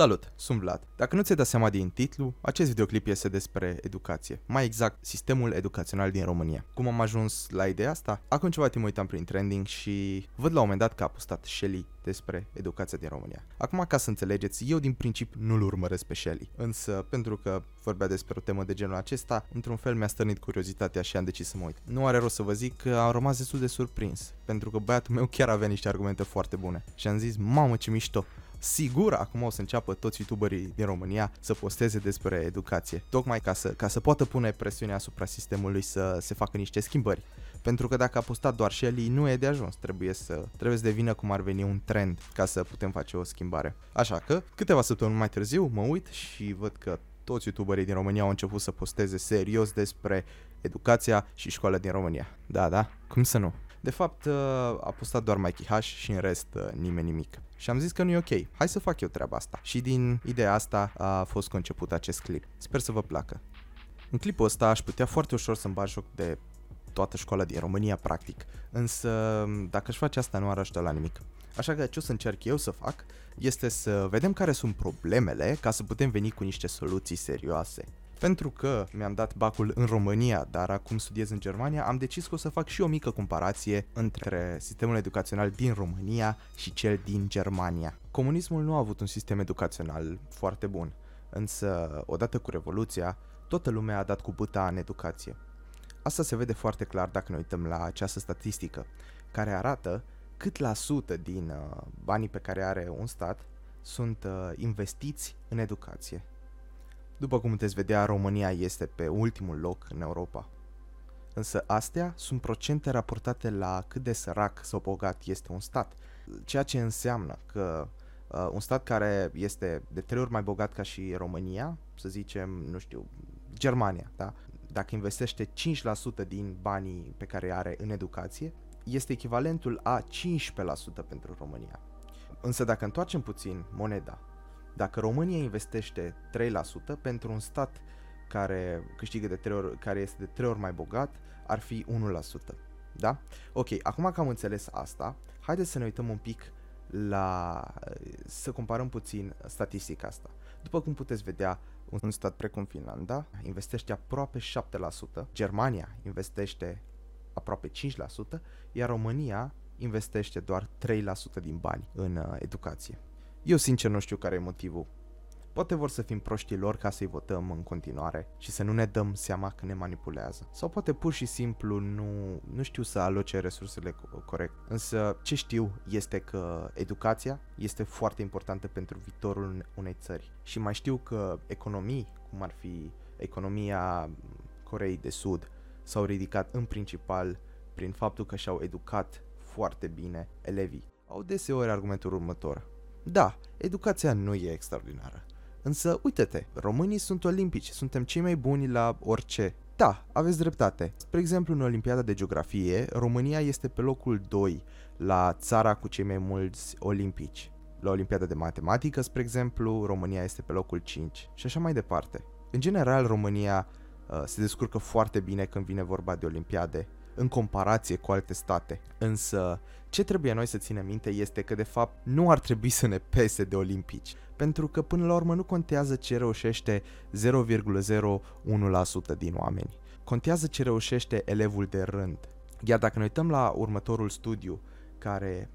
Salut, sunt Vlad. Dacă nu ți-ai dat seama din titlu, acest videoclip este despre educație, mai exact sistemul educațional din România. Cum am ajuns la ideea asta? Acum ceva timp uitam prin trending și văd la un moment dat că a postat Shelly despre educația din România. Acum, ca să înțelegeți, eu din principiu nu-l urmăresc pe Shelly, însă pentru că vorbea despre o temă de genul acesta, într-un fel mi-a stănit curiozitatea și am decis să mă uit. Nu are rost să vă zic că am rămas destul de surprins, pentru că băiatul meu chiar avea niște argumente foarte bune și am zis, mamă ce mișto, sigur acum o să înceapă toți youtuberii din România să posteze despre educație, tocmai ca să, ca să poată pune presiune asupra sistemului să se facă niște schimbări. Pentru că dacă a postat doar Shelly, nu e de ajuns, trebuie să, trebuie să devină cum ar veni un trend ca să putem face o schimbare. Așa că, câteva săptămâni mai târziu, mă uit și văd că toți youtuberii din România au început să posteze serios despre educația și școala din România. Da, da, cum să nu? De fapt, uh, a postat doar Mikey H și în rest uh, nimeni nimic. Și am zis că nu e ok, hai să fac eu treaba asta. Și din ideea asta a fost conceput acest clip. Sper să vă placă. În clipul ăsta aș putea foarte ușor să-mi bag joc de toată școala din România, practic. Însă, dacă aș face asta, nu ar ajuta la nimic. Așa că ce o să încerc eu să fac este să vedem care sunt problemele ca să putem veni cu niște soluții serioase. Pentru că mi-am dat bacul în România, dar acum studiez în Germania, am decis că o să fac și o mică comparație între sistemul educațional din România și cel din Germania. Comunismul nu a avut un sistem educațional foarte bun, însă odată cu Revoluția, toată lumea a dat cu băta în educație. Asta se vede foarte clar dacă ne uităm la această statistică, care arată cât la sută din uh, banii pe care are un stat sunt uh, investiți în educație. După cum puteți vedea, România este pe ultimul loc în Europa. Însă astea sunt procente raportate la cât de sărac sau bogat este un stat, ceea ce înseamnă că uh, un stat care este de trei ori mai bogat ca și România, să zicem, nu știu, Germania, da? dacă investește 5% din banii pe care are în educație, este echivalentul a 15% pentru România. Însă dacă întoarcem puțin moneda dacă România investește 3% pentru un stat care câștigă de 3 ori, care este de 3 ori mai bogat, ar fi 1%. Da? Ok, acum că am înțeles asta, haideți să ne uităm un pic la... să comparăm puțin statistica asta. După cum puteți vedea, un stat precum Finlanda investește aproape 7%, Germania investește aproape 5%, iar România investește doar 3% din bani în uh, educație. Eu sincer nu știu care e motivul. Poate vor să fim proștii lor ca să-i votăm în continuare și să nu ne dăm seama că ne manipulează. Sau poate pur și simplu nu, nu știu să aloce resursele corect. Însă ce știu este că educația este foarte importantă pentru viitorul unei țări. Și mai știu că economii, cum ar fi economia Coreei de Sud, s-au ridicat în principal prin faptul că și-au educat foarte bine elevii. Au deseori argumentul următor. Da, educația nu e extraordinară. Însă, uite-te, românii sunt olimpici, suntem cei mai buni la orice. Da, aveți dreptate. Spre exemplu, în Olimpiada de Geografie, România este pe locul 2 la țara cu cei mai mulți olimpici. La Olimpiada de Matematică, spre exemplu, România este pe locul 5 și așa mai departe. În general, România uh, se descurcă foarte bine când vine vorba de olimpiade în comparație cu alte state. Însă, ce trebuie noi să ținem minte este că de fapt nu ar trebui să ne pese de olimpici, pentru că până la urmă nu contează ce reușește 0,01% din oameni. Contează ce reușește elevul de rând. Iar dacă ne uităm la următorul studiu care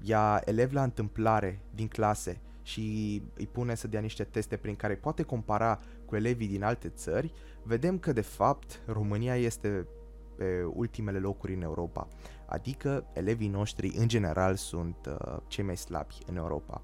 ia elevi la întâmplare din clase și îi pune să dea niște teste prin care poate compara cu elevii din alte țări, vedem că de fapt România este pe ultimele locuri în Europa. Adică elevii noștri în general sunt uh, cei mai slabi în Europa.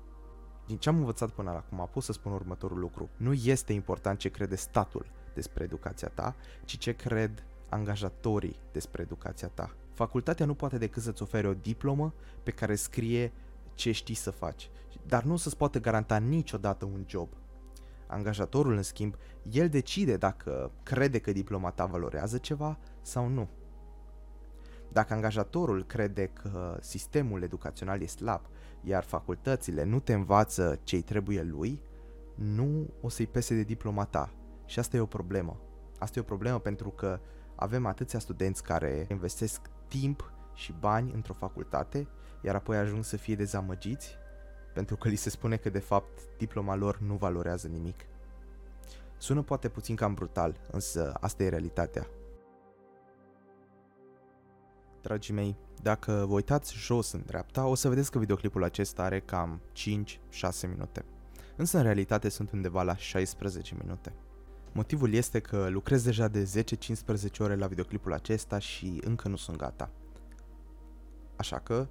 Din ce am învățat până acum, pot să spun următorul lucru. Nu este important ce crede statul despre educația ta, ci ce cred angajatorii despre educația ta. Facultatea nu poate decât să-ți ofere o diplomă pe care scrie ce știi să faci, dar nu să-ți poate garanta niciodată un job. Angajatorul, în schimb, el decide dacă crede că diploma ta valorează ceva sau nu. Dacă angajatorul crede că sistemul educațional e slab, iar facultățile nu te învață ce-i trebuie lui, nu o să-i pese de diploma ta. Și asta e o problemă. Asta e o problemă pentru că avem atâția studenți care investesc timp și bani într-o facultate, iar apoi ajung să fie dezamăgiți pentru că li se spune că de fapt diploma lor nu valorează nimic. Sună poate puțin cam brutal, însă asta e realitatea. Dragii mei, dacă vă uitați jos în dreapta, o să vedeți că videoclipul acesta are cam 5-6 minute. Însă în realitate sunt undeva la 16 minute. Motivul este că lucrez deja de 10-15 ore la videoclipul acesta și încă nu sunt gata. Așa că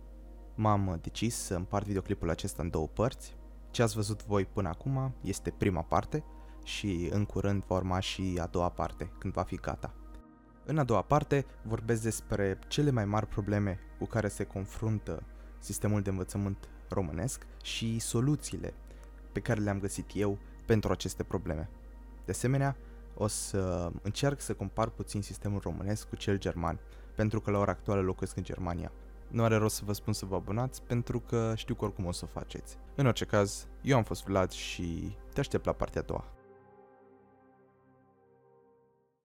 m-am decis să împart videoclipul acesta în două părți. Ce ați văzut voi până acum este prima parte și în curând va urma și a doua parte, când va fi gata. În a doua parte vorbesc despre cele mai mari probleme cu care se confruntă sistemul de învățământ românesc și soluțiile pe care le-am găsit eu pentru aceste probleme. De asemenea, o să încerc să compar puțin sistemul românesc cu cel german, pentru că la ora actuală locuiesc în Germania. Nu are rost să vă spun să vă abonați, pentru că știu că oricum o să o faceți. În orice caz, eu am fost Vlad și te aștept la partea a doua.